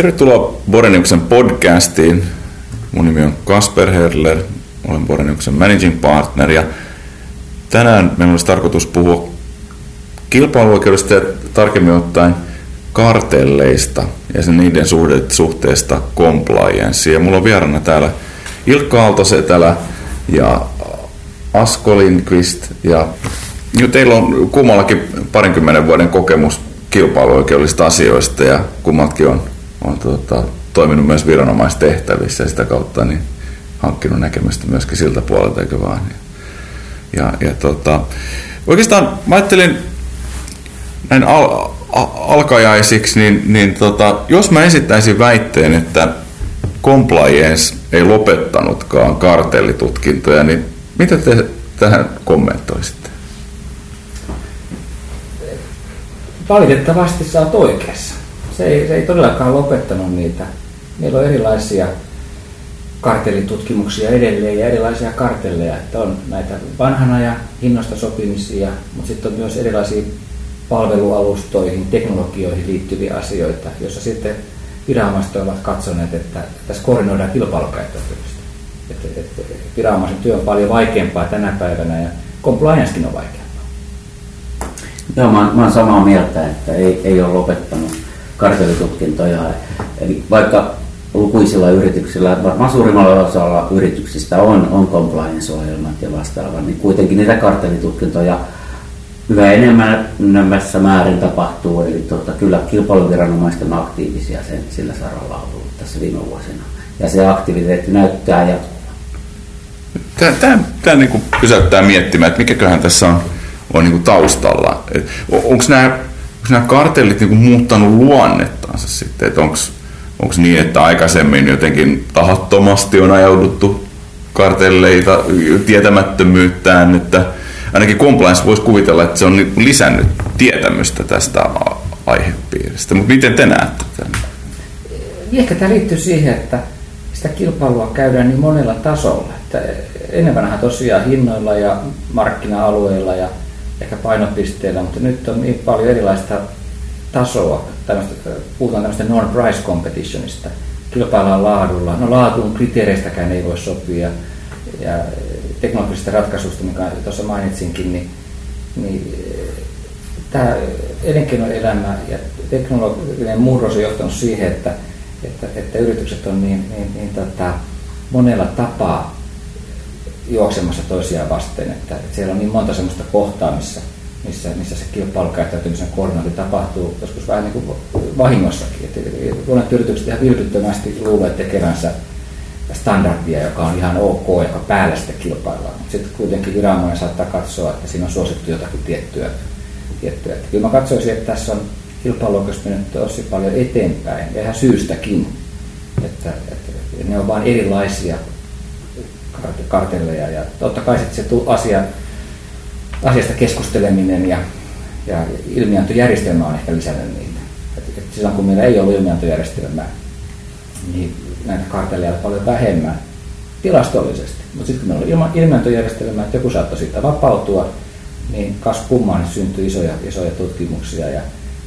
Tervetuloa Boreniuksen podcastiin. Mun nimi on Kasper Herler, olen Boreniuksen managing partner ja tänään meillä olisi tarkoitus puhua kilpailuoikeudesta ja tarkemmin ottaen kartelleista ja sen niiden suhteesta complianceen. Ja mulla on vieraana täällä Ilkka Aaltosetälä ja Asko Lindqvist ja teillä on kummallakin parinkymmenen vuoden kokemus kilpailuoikeudellisista asioista ja kummatkin on, on tuota, toiminut myös viranomaistehtävissä ja sitä kautta niin hankkinut näkemystä myöskin siltä puolelta, eikö vaan? Ja, ja, tota, oikeastaan mä ajattelin näin al, alkajaisiksi, niin, niin tota, jos mä esittäisin väitteen, että compliance ei lopettanutkaan kartellitutkintoja, niin mitä te tähän kommentoisitte? Valitettavasti sä oot oikeassa. Se ei, se ei todellakaan lopettanut niitä. Meillä on erilaisia kartellitutkimuksia edelleen ja erilaisia kartelleja, että on näitä vanhana ja hinnoista sopimisia, mutta sitten on myös erilaisia palvelualustoihin, teknologioihin liittyviä asioita, joissa sitten viranomaiset ovat katsoneet, että tässä koordinoidaan kilpailukäyttäytymistä. Että, että viranomaisen työ on paljon vaikeampaa tänä päivänä ja compliancekin on vaikeampaa. Joo, mä, mä olen samaa mieltä, että ei, ei ole lopettanut kartellitutkintoja. Eli vaikka lukuisilla yrityksillä, varmaan suurimmalla osalla yrityksistä on, on compliance-ohjelmat ja vastaavat, niin kuitenkin niitä kartellitutkintoja yhä enemmän määrin tapahtuu. Eli tuota, kyllä kilpailuviranomaisten aktiivisia sen, sillä saralla on ollut tässä viime vuosina. Ja se aktiviteetti näyttää jatkuvan. Tämä, tämä, tämä niin kuin pysäyttää miettimään, että mikäköhän tässä on, on niin kuin taustalla. Onko nämä, onko nämä kartellit niin muuttanut luonnettansa sitten? Että onko onko niin, että aikaisemmin jotenkin tahattomasti on ajauduttu kartelleita tietämättömyyttään, että ainakin compliance voisi kuvitella, että se on niin lisännyt tietämystä tästä aihepiiristä. Mutta miten te näette tämän? Ehkä tämä liittyy siihen, että sitä kilpailua käydään niin monella tasolla. Että enemmänhän tosiaan hinnoilla ja markkina-alueilla ja ehkä painopisteillä, mutta nyt on niin paljon erilaista tasoa, tämmöistä, puhutaan tämmöistä non-price competitionista, kilpaillaan laadulla. No laatuun kriteereistäkään ei voi sopia ja teknologisista ratkaisuista, mikä tuossa mainitsinkin, niin, niin tämä elinkeinoelämä ja teknologinen murros on johtanut siihen, että, että, että yritykset on niin, niin, niin tota, monella tapaa juoksemassa toisiaan vasten, että, että siellä on niin monta sellaista kohtaa, missä missä, missä se kilpailukäyttäytymisen koordinointi tapahtuu joskus vähän niin kuin vahingossakin. Että monet yritykset ihan vilpittömästi luulee tekevänsä standardia, joka on ihan ok, joka päällä sitten kilpaillaan. Mutta sitten kuitenkin viranomainen saattaa katsoa, että siinä on suosittu jotakin tiettyä. tiettyä. Että kyllä mä katsoisin, että tässä on kilpailuoikeus mennyt tosi paljon eteenpäin, ja ihan syystäkin. Että, että ne on vain erilaisia kartelleja, ja totta kai sitten se asia asiasta keskusteleminen ja, ja ilmiantojärjestelmä on ehkä lisännyt niitä. Et, et silloin kun meillä ei ollut ilmiantojärjestelmää, niin näitä kartelleja oli paljon vähemmän tilastollisesti. Mutta sitten kun meillä oli ilmiantojärjestelmää, että joku saattoi siitä vapautua, niin kas kummaan niin syntyi isoja, isoja tutkimuksia ja,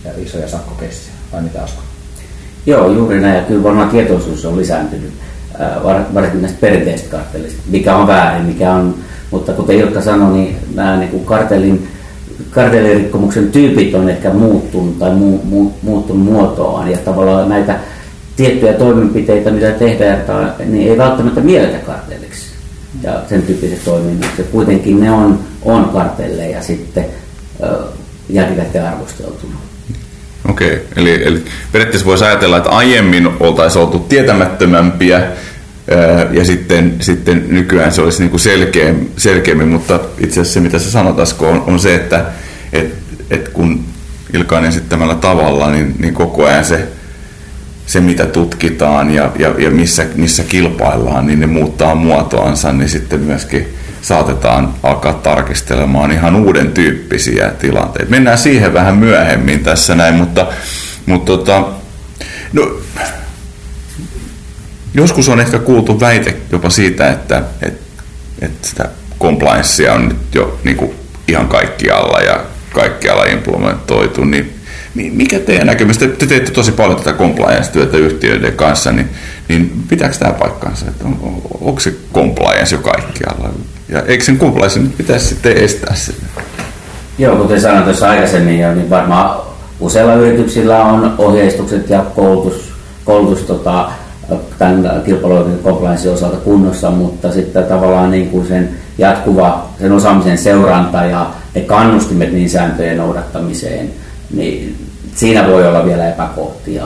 ja isoja sakkokessiä. Vai mitä Asko? Joo, juuri näin. Ja kyllä varmaan tietoisuus on lisääntynyt, varsinkin näistä perinteistä kartellista, mikä on väärin, mikä on mutta kuten Ilkka sanoi, niin nämä niin kuin kartellin, kartellirikkomuksen tyypit on ehkä muuttunut tai mu, mu, muuttunut muotoaan ja tavallaan näitä tiettyjä toimenpiteitä, mitä tehdään, niin ei välttämättä mielletä kartelliksi ja sen tyyppiset toiminnot. Kuitenkin ne on, on kartelleja sitten jälkikäteen arvosteltuna. Okei, eli, eli periaatteessa voisi ajatella, että aiemmin oltaisiin oltu tietämättömämpiä ja sitten, sitten nykyään se olisi niin kuin selkeä, selkeämmin, mutta itse asiassa se mitä sä sanot Asko on, on se, että et, et kun Ilkaan esittämällä tavalla, niin, niin koko ajan se, se mitä tutkitaan ja, ja, ja missä, missä kilpaillaan, niin ne muuttaa muotoansa, niin sitten myöskin saatetaan alkaa tarkistelemaan ihan uuden tyyppisiä tilanteita. Mennään siihen vähän myöhemmin tässä näin, mutta, mutta tota, no, Joskus on ehkä kuultu väite jopa siitä, että, että, että sitä compliancea on nyt jo niin kuin ihan kaikkialla ja kaikkialla implementoitu, niin Mikä teidän näkemys, te, te teette tosi paljon tätä compliance-työtä yhtiöiden kanssa, niin, niin pitääkö tämä paikkaansa, että on, on, onko se compliance jo kaikkialla? Ja eikö sen nyt pitäisi sitten estää sitä? Joo, kuten sanoin tuossa aikaisemmin, niin varmaan useilla yrityksillä on ohjeistukset ja koulutus, koulutus tota, tämän kilpailuoikeuden compliance osalta kunnossa, mutta sitten tavallaan niin kuin sen jatkuva sen osaamisen seuranta ja ne kannustimet niin sääntöjen noudattamiseen, niin siinä voi olla vielä epäkohtia.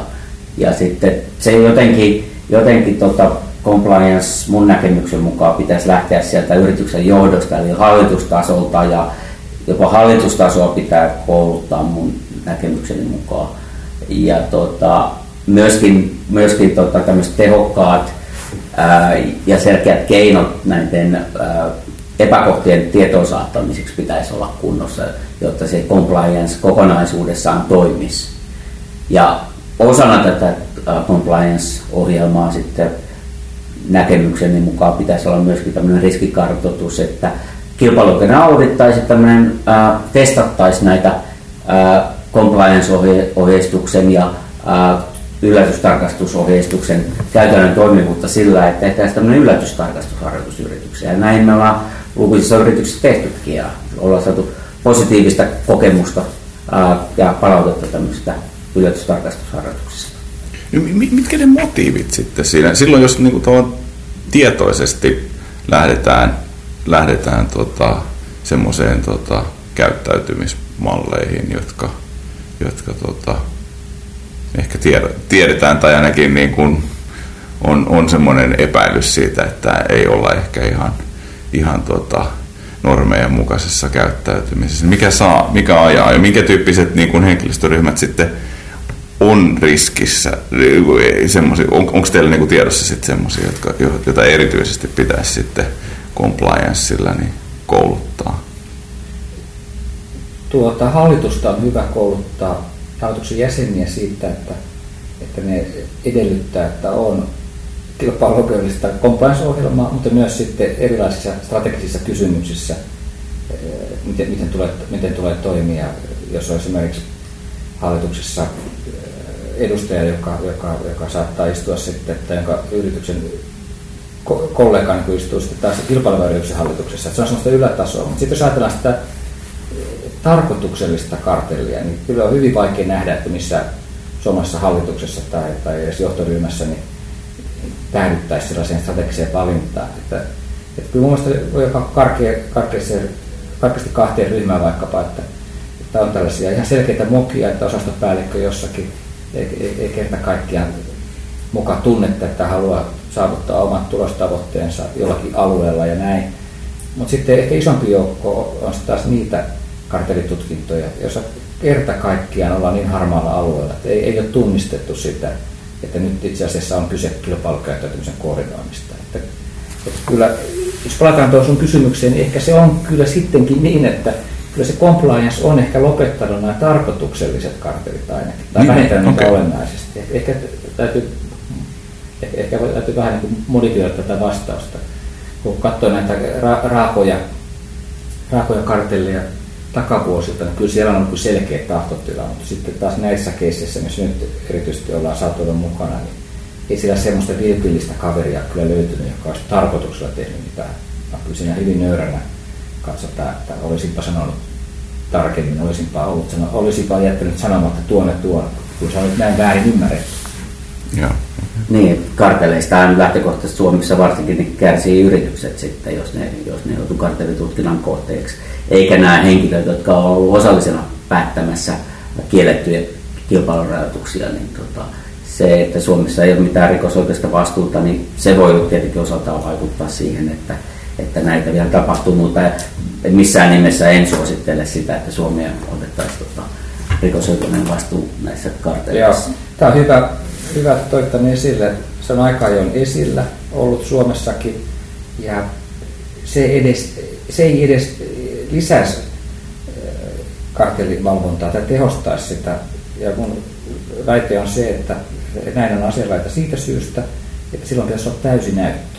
Ja sitten se jotenkin, jotenkin tota compliance mun näkemyksen mukaan pitäisi lähteä sieltä yrityksen johdosta eli hallitustasolta ja jopa hallitustasoa pitää kouluttaa mun näkemykseni mukaan. Ja tota, myöskin, myöskin tota, tehokkaat ää, ja selkeät keinot näiden ää, epäkohtien tietoon saattamiseksi pitäisi olla kunnossa, jotta se compliance kokonaisuudessaan toimisi. Ja osana tätä compliance-ohjelmaa sitten näkemykseni mukaan pitäisi olla myöskin tämmöinen riskikartoitus, että kilpailuoikeuden audittaisi tämmöinen, äh, testattaisi näitä äh, compliance-ohjeistuksen ja äh, yllätystarkastusohjeistuksen käytännön toimivuutta sillä, että tehtäisiin tämmöinen yllätystarkastusharjoitus yrityksiä. Ja näin me ollaan lukuisissa yrityksissä tehtykin ja ollaan saatu positiivista kokemusta ja palautetta tämmöistä yllätystarkastusharjoituksista. No, mitkä ne motiivit sitten siinä? Silloin jos niin kuin, tietoisesti lähdetään, lähdetään tota, semmoiseen tota, käyttäytymismalleihin, jotka, jotka tota, ehkä tiedetään tai ainakin niin kuin on, on semmoinen epäilys siitä, että ei olla ehkä ihan, ihan tota, normejen mukaisessa käyttäytymisessä. Mikä, saa, mikä ajaa ja minkä tyyppiset niin kuin henkilöstöryhmät sitten on riskissä? On, onko teillä niin kuin tiedossa semmoisia, jotka, joita erityisesti pitäisi sitten complianceilla niin kouluttaa? Tuota, hallitusta on hyvä kouluttaa hallituksen jäseniä siitä, että, että ne edellyttää, että on kilpailuoikeudellista compliance-ohjelmaa, mutta myös sitten erilaisissa strategisissa kysymyksissä, eh, miten, miten, tulee, miten tulee toimia, jos on esimerkiksi hallituksessa edustaja, joka, joka, joka saattaa istua sitten, että jonka yrityksen kollegan istuu sitten taas kilpailuyrityksen hallituksessa. Se on sellaista ylätasoa. Mutta sitten jos ajatellaan sitä tarkoituksellista kartellia, niin kyllä on hyvin vaikea nähdä, että missä suomalaisessa hallituksessa tai, tai edes johtoryhmässä niin päädyttäisiin sellaiseen strategiseen valintaan. Että, että kyllä mun voi jopa karkea, karkeasti kahteen ryhmään vaikkapa, että, että on tällaisia ihan selkeitä mokia, että osastopäällikkö jossakin ei, ei, kerta kaikkiaan mukaan tunnetta, että haluaa saavuttaa omat tulostavoitteensa jollakin alueella ja näin. Mutta sitten ehkä isompi joukko on taas niitä kartelitutkintoja, joissa kerta kaikkiaan ollaan niin harmaalla alueella, että ei, ei ole tunnistettu sitä, että nyt itse asiassa on kyse kilpailukäyttäytymisen koordinoimista. Että, että kyllä, jos palataan tuohon sun kysymykseen, niin ehkä se on kyllä sittenkin niin, että kyllä se compliance on ehkä lopettanut nämä tarkoitukselliset kartelit ainakin, tai niin, vähentänyt okay. olennaisesti. Ehkä täytyy, ehkä, ehkä täytyy vähän niin modifioida tätä vastausta. Kun katsoo näitä ra- raakoja, raakoja kartelleja takavuosilta, niin kyllä siellä on ollut selkeä tahtotila, mutta sitten taas näissä keisseissä, missä nyt erityisesti ollaan saatu olla mukana, niin ei siellä semmoista vilpillistä kaveria kyllä löytynyt, joka olisi tarkoituksella tehnyt mitään. Kyllä siinä hyvin nöyränä katsotaan, että olisinpa sanonut tarkemmin, olisinpa, ollut, olisinpa jättänyt sanomatta tuonne tuon, kun se on nyt näin väärin ymmärretty. Joo. Niin, karteleista lähtökohtaisesti Suomessa varsinkin niin kärsii yritykset sitten, jos ne, jos ne joutuu kartelitutkinnan kohteeksi. Eikä nämä henkilöt, jotka ovat olleet osallisena päättämässä kiellettyjä kilpailurajoituksia, niin tota, se, että Suomessa ei ole mitään rikosoikeudesta vastuuta, niin se voi tietenkin osaltaan vaikuttaa siihen, että, että näitä vielä tapahtuu, mutta missään nimessä en suosittele sitä, että Suomea otettaisiin tota, rikosoikeuden vastuu näissä karteleissa. Tämä on hyvä hyvä, että toit tänne esille. Se on aika ajoin esillä ollut Suomessakin ja se, edes, se ei edes lisäisi kartellivalvontaa tai tehostaisi sitä. Ja mun väite on se, että näin on asianlaita siitä syystä, että silloin pitäisi olla täysi näyttö,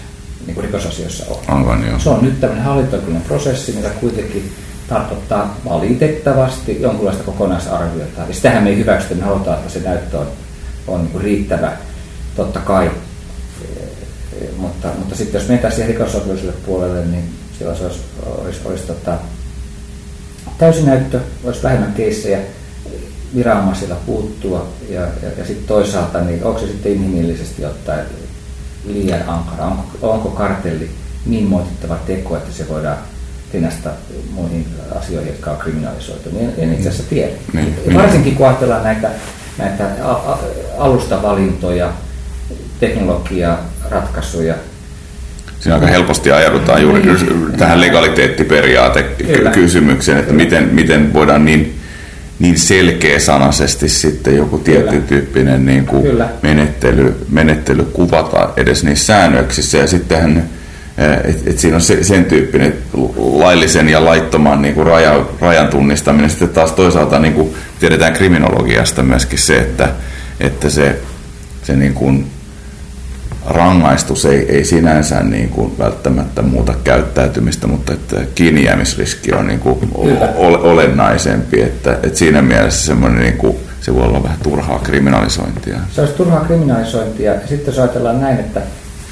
niin kuin rikosasioissa on. Aivan, joo. Se on nyt tämmöinen hallintokyinen prosessi, mitä kuitenkin tarkoittaa valitettavasti jonkunlaista kokonaisarviota. Ja sitähän me ei hyväksytä, me halutaan, että se näyttö on, on niin riittävä, totta kai. Mutta, mutta sitten jos mennään siihen rikosoikeudelliselle puolelle, niin silloin se olisi, olisi, olisi tota, täysin näyttö, olisi vähemmän keissejä viranomaisilla puuttua ja, ja, ja sitten toisaalta, niin onko se sitten inhimillisesti ottaen liian ankara? Onko, onko kartelli niin moitittava teko, että se voidaan tinasta muihin asioihin, jotka on kriminalisoitu, niin en itse asiassa tiedä. Niin, ja varsinkin kun ajatellaan näitä, näitä alustavalintoja, teknologia, ratkaisuja. Siinä aika helposti ajaudutaan juuri niin. tähän legaliteettiperiaatekysymykseen, että miten, miten voidaan niin niin selkeä sanaisesti sitten joku tietyn tyyppinen niin kuin menettely, menettely kuvata edes niissä säännöksissä. Ja sittenhän et, et siinä on se, sen tyyppinen laillisen ja laittoman niin kuin raja, rajan tunnistaminen. Sitten taas toisaalta niin kuin tiedetään kriminologiasta myöskin se, että, että se, se niin kuin rangaistus ei, ei sinänsä niin kuin välttämättä muuta käyttäytymistä, mutta että kiinnijäämisriski on niin kuin olennaisempi. Että, että siinä mielessä semmoinen niin kuin, se voi olla vähän turhaa kriminalisointia. Se olisi turhaa kriminalisointia. Sitten jos ajatellaan näin, että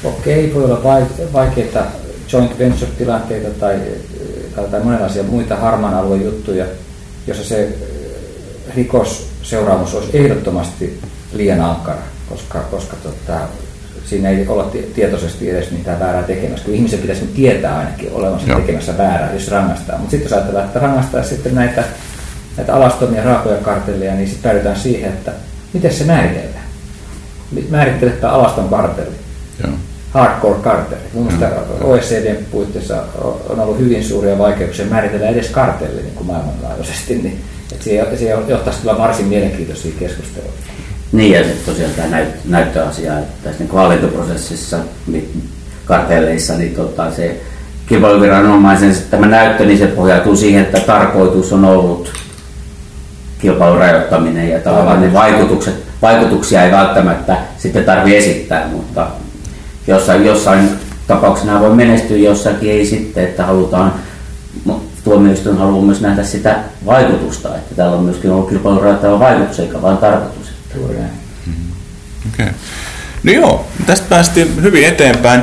okei, voi olla vaikeita joint venture-tilanteita tai, tai, tai monenlaisia muita harmaan alueen juttuja, jossa se rikosseuraamus olisi ehdottomasti liian ankara, koska, koska tota, siinä ei olla tietoisesti edes mitään väärää tekemässä, kun ihmisen pitäisi tietää ainakin olevansa Joo. tekemässä väärää, jos rangaistaan. Mutta sitten jos ajatellaan, että rangaistaan sitten näitä, näitä alastomia raakoja kartelleja, niin sitten päädytään siihen, että miten se määritellään. Määritteletään alaston kartelli. Joo. Hardcore kartelli. Mun mielestä OECDn puitteissa on ollut hyvin suuria vaikeuksia määritellä edes kartelli niin kuin maailmanlaajuisesti, niin että se, se johtaisi kyllä varsin mielenkiintoisia keskusteluja. Niin ja sitten tosiaan tämä näyt, näyttöasia, että tässä niin valintoprosessissa, kartelleissa, niin tota, se kilpailuviranomaisen tämä näyttö, niin se pohjautuu siihen, että tarkoitus on ollut kilpailun rajoittaminen ja tavallaan ne vaikutukset, vaikutuksia ei välttämättä sitten tarvitse esittää, mutta jossain, jossain tapauksena voi menestyä, jossakin ei sitten, että halutaan, tuomioistuin haluaa myös nähdä sitä vaikutusta, että täällä on myöskin ollut kilpailun rajoittava vaikutus, eikä vain tarkoitus. Juuri näin. Mm-hmm. Okay. No joo, tästä päästiin hyvin eteenpäin.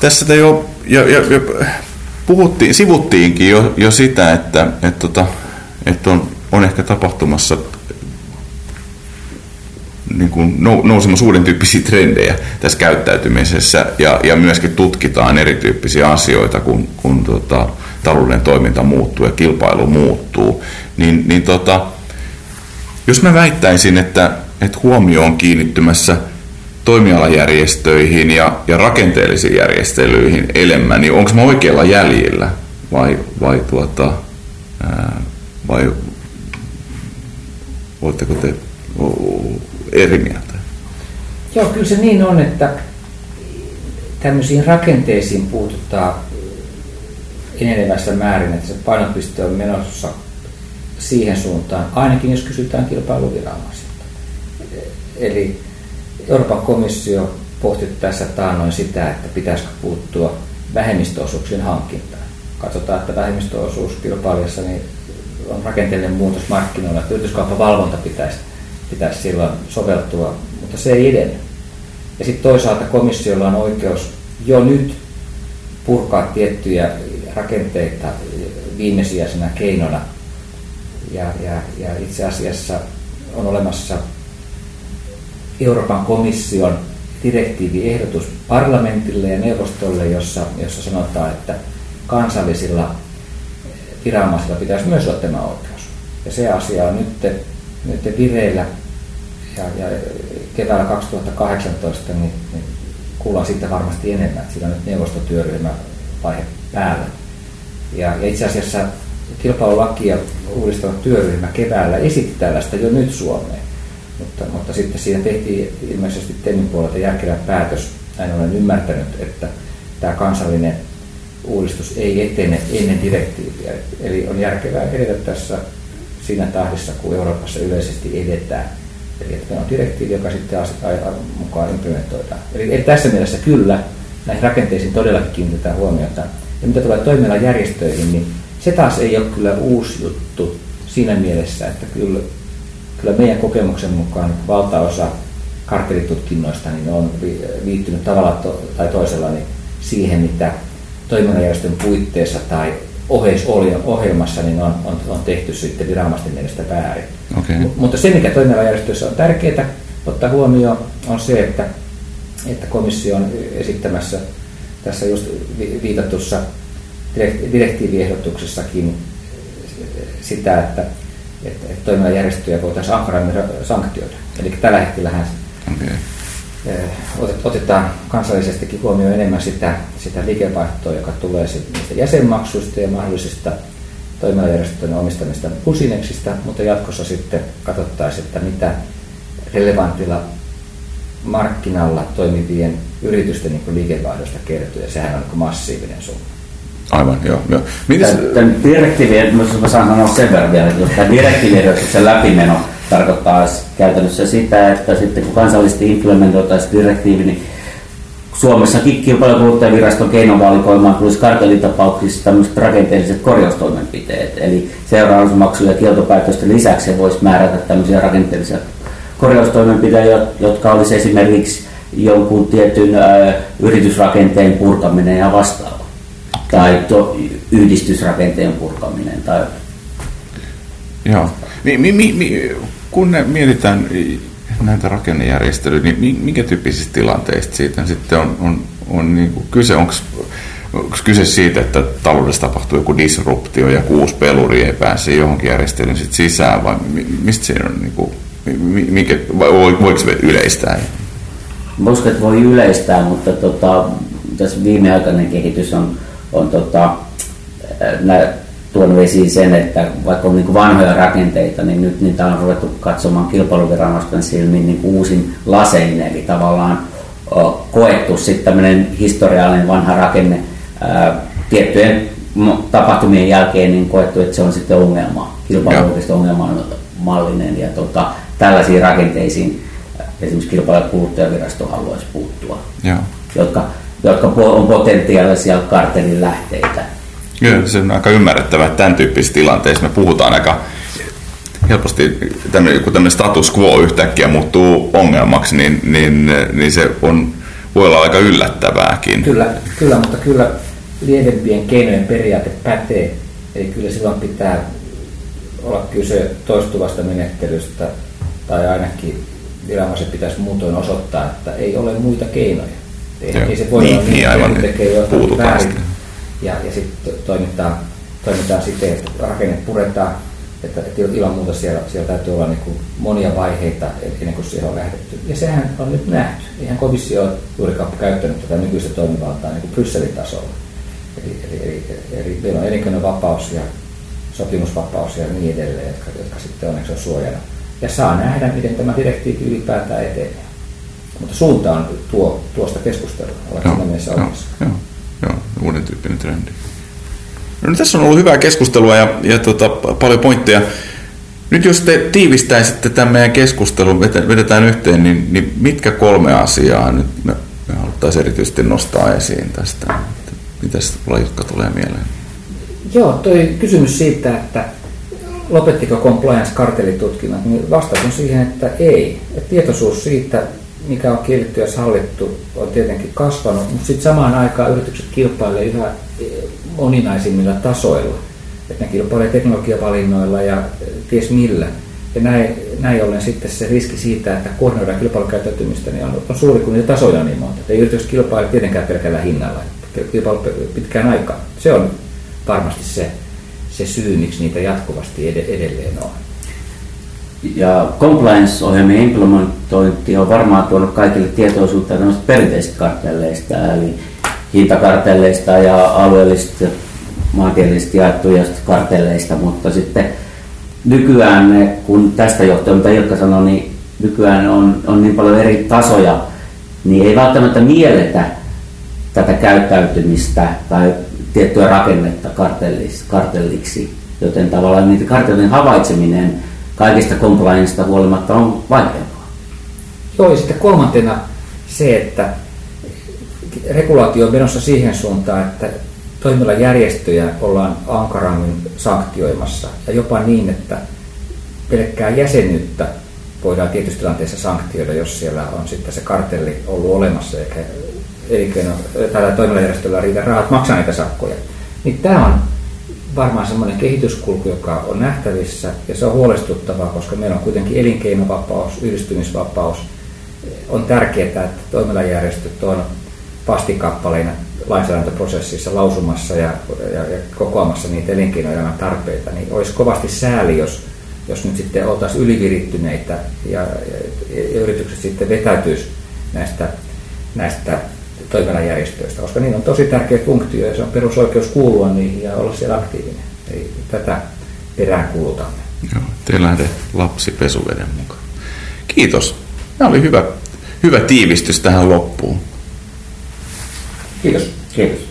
Tässä jo, jo, jo, jo puhuttiin, sivuttiinkin jo, jo sitä, että, että, tota, että on, on ehkä tapahtumassa niin kuin nousemassa uuden tyyppisiä trendejä tässä käyttäytymisessä ja, ja myöskin tutkitaan erityyppisiä asioita, kun, kun tota, talouden toiminta muuttuu ja kilpailu muuttuu. Niin, niin tota, jos mä väittäisin, että, että huomio on kiinnittymässä toimialajärjestöihin ja, ja rakenteellisiin järjestelyihin enemmän, niin onko mä oikealla jäljellä vai, vai, tuota, ää, vai oletteko te eri mieltä? Joo, kyllä se niin on, että tämmöisiin rakenteisiin puututaan enenevässä määrin, että se painopiste on menossa siihen suuntaan, ainakin jos kysytään kilpailuviranomaisilta. Eli Euroopan komissio pohti tässä taannoin sitä, että pitäisikö puuttua vähemmistöosuuksien hankintaan. Katsotaan, että vähemmistöosuus kilpailijassa niin on rakenteellinen muutos markkinoilla, että yrityskauppavalvonta pitäisi, pitäisi silloin soveltua, mutta se ei edennyt. Ja sitten toisaalta komissiolla on oikeus jo nyt purkaa tiettyjä rakenteita viimesijaisena keinona ja, ja, ja itse asiassa on olemassa Euroopan komission direktiiviehdotus parlamentille ja neuvostolle, jossa, jossa sanotaan, että kansallisilla viranomaisilla pitäisi myös olla tämä oikeus. Ja se asia on nyt, nyt vireillä ja, ja keväällä 2018 niin, niin kuullaan siitä varmasti enemmän. Sillä on nyt neuvostotyöryhmä vaihe päällä. Ja, ja itse asiassa kilpailulakia uudistava työryhmä keväällä esitti tällaista jo nyt Suomeen. Mutta, mutta sitten siinä tehtiin ilmeisesti TEMin puolelta järkevä päätös. Näin olen ymmärtänyt, että tämä kansallinen uudistus ei etene ennen direktiiviä. Eli on järkevää edetä tässä siinä tahdissa, kun Euroopassa yleisesti edetään. Eli että on direktiivi, joka sitten mukaan implementoidaan. Eli, eli tässä mielessä kyllä näihin rakenteisiin todellakin kiinnitetään huomiota. Ja mitä tulee toimialan järjestöihin, niin se taas ei ole kyllä uusi juttu siinä mielessä, että kyllä, kyllä meidän kokemuksen mukaan valtaosa kartelitutkinnoista niin on liittynyt tavalla to, tai toisella niin siihen, mitä toiminnanjärjestön puitteissa tai oheisohjelmassa niin on, on, on tehty sitten viranomaisten mielestä väärin. Okay. M- mutta se, mikä toiminnanjärjestössä on tärkeää ottaa huomioon, on se, että, että komissio on esittämässä tässä just viitatussa direktiiviehdotuksessakin sitä, että, että, että toiminnanjärjestöjä voitaisiin ankarammin sanktioida. Eli tällä hetkellä okay. Eh, otetaan kansallisestikin huomioon enemmän sitä, sitä liikevaihtoa, joka tulee niistä jäsenmaksuista ja mahdollisista toimialajärjestöjen omistamista busineksista, mutta jatkossa sitten katsottaisiin, että mitä relevantilla markkinalla toimivien yritysten niin liikevaihdosta kertyy, ja sehän on niin massiivinen summa. Aivan, joo. joo. Mites... Tämän direktiivin, mä saan sanoa sen verran vielä, että tämä direktiivin läpimeno tarkoittaa käytännössä sitä, että sitten kun kansallisesti implementoitaisiin direktiivi, niin Suomessakin kilpailu- kuluttajaviraston keinovalikoimaan tulisi kartellitapauksissa tämmöiset rakenteelliset korjaustoimenpiteet. Eli seuraamusmaksu- ja kieltopäätösten lisäksi voisi määrätä tämmöisiä rakenteellisia korjaustoimenpiteitä, jotka olisi esimerkiksi jonkun tietyn ö, yritysrakenteen purkaminen ja vastaava. Tai to, yhdistysrakenteen purkaminen. Tai... Joo. Mi, mi, mi, kun ne mietitään näitä rakennejärjestelyjä, niin minkä tyyppisistä tilanteista siitä sitten on, on, on niin kuin kyse? Onko kyse siitä, että taloudessa tapahtuu joku disruptio ja kuusi peluri ei pääse johonkin järjestelyyn sit sisään, vai mistä siinä on, niin kuin, mikä, vai voiko yleistää? Uskon, että voi yleistää, mutta tota, tässä viimeaikainen kehitys on, on tota, nä, tuonut esiin sen, että vaikka on niin vanhoja rakenteita, niin nyt niitä on ruvettu katsomaan kilpailuviranomaisten silmiin niin uusin lasein, eli tavallaan koettu sitten tämmöinen historiallinen vanha rakenne ää, tiettyjen tapahtumien jälkeen niin koettu, että se on sitten ongelma, kilpailuviranomaisten ongelmallinen. Ja tota, tällaisiin rakenteisiin esimerkiksi kilpailu- ja kuluttajavirasto haluaisi puuttua, ja. jotka, jotka on potentiaalisia kartelin lähteitä. Kyllä, se on aika ymmärrettävää, että tämän tyyppisissä tilanteissa me puhutaan aika helposti, tämmöinen, kun tämmöinen status quo yhtäkkiä muuttuu ongelmaksi, niin, niin, niin se on, voi olla aika yllättävääkin. Kyllä, kyllä, mutta kyllä lievempien keinojen periaate pätee. Eli kyllä silloin pitää olla kyse toistuvasta menettelystä, tai ainakin viranomaisen pitäisi muutoin osoittaa, että ei ole muita keinoja. Ei, ei se voi niin, olla niin, niin että tekee jotain väärin ja, ja sitten toimitaan, toimitaan siten, että rakenne puretaan, että, että ilman muuta siellä, siellä täytyy olla niin kuin monia vaiheita ennen kuin siihen on lähdetty. Ja sehän on nyt nähty. Eihän komissio ole juurikaan käyttänyt tätä nykyistä toimivaltaa niin kuin Brysselin tasolla. Eli, eli, eli, eli meillä on elinkeinovapaus ja sopimusvapaus ja niin edelleen, jotka, jotka sitten onneksi on suojana. Ja saa nähdä, miten tämä direktiivi ylipäätään etenee. Mutta suunta on tuo, tuosta keskustelua, olet siinä mielessä Joo, joo, uuden tyyppinen trendi. No, niin tässä on ollut hyvää keskustelua ja, ja tota, paljon pointteja. Nyt jos te tiivistäisitte tämän meidän keskustelun, vedetään yhteen, niin, niin mitkä kolme asiaa nyt me, me haluttaisiin erityisesti nostaa esiin tästä? Mitäs Ilkka tulee mieleen? Joo, toi kysymys siitä, että lopettiko compliance kartelitutkinnat, niin vastaus on siihen, että ei. Et tietoisuus siitä, mikä on kielletty ja sallittu, on tietenkin kasvanut, mutta sitten samaan aikaan yritykset kilpailevat yhä eh, moninaisimmilla tasoilla. Että ne kilpailevat teknologiavalinnoilla ja eh, ties millä. Ja näin, näin ollen sitten se riski siitä, että koordinoidaan kilpailukäyttäytymistä, niin on, on suuri, kun niitä tasoja niin monta. Ei yritys kilpaile tietenkään pelkällä hinnalla, kilpailu pitkään aikaan. Se on varmasti se, se syy, miksi niitä jatkuvasti edelleen on. Ja compliance-ohjelmien implementointi on varmaan tuonut kaikille tietoisuutta noista perinteisistä kartelleista, eli hintakartelleista ja alueellisista maantieteellisesti jaettuja kartelleista, mutta sitten nykyään, kun tästä johtuen, mitä Ilkka sanoi, niin nykyään on, on niin paljon eri tasoja, niin ei välttämättä mielletä tätä käyttäytymistä tai tiettyä rakennetta kartelliksi, joten tavallaan niitä kartellin havaitseminen kaikista complianceista huolimatta on vaikeampaa. Joo, ja sitten kolmantena se, että regulaatio on menossa siihen suuntaan, että toimialajärjestöjä ollaan ankarammin sanktioimassa ja jopa niin, että pelkkää jäsenyyttä voidaan tietysti tilanteessa sanktioida, jos siellä on sitten se kartelli ollut olemassa eikä tällä toimialajärjestöllä riitä rahat maksaa niitä sakkoja. Niin tämä on varmaan semmoinen kehityskulku, joka on nähtävissä ja se on huolestuttavaa, koska meillä on kuitenkin elinkeinovapaus, yhdistymisvapaus. On tärkeää, että toimialajärjestöt on vastikappaleina lainsäädäntöprosessissa lausumassa ja, ja, ja kokoamassa niitä elinkeinoelämän tarpeita, niin olisi kovasti sääli, jos, jos nyt sitten oltaisiin ylivirittyneitä ja, ja, ja yritykset sitten vetäytyisi näistä, näistä toimialajärjestöistä, koska niillä on tosi tärkeä funktio ja se on perusoikeus kuulua niihin ja olla siellä aktiivinen. Eli tätä perään kuulutamme. Joo, te lähde lapsi pesuveden mukaan. Kiitos. Tämä oli hyvä, hyvä tiivistys tähän loppuun. Kiitos. Kiitos.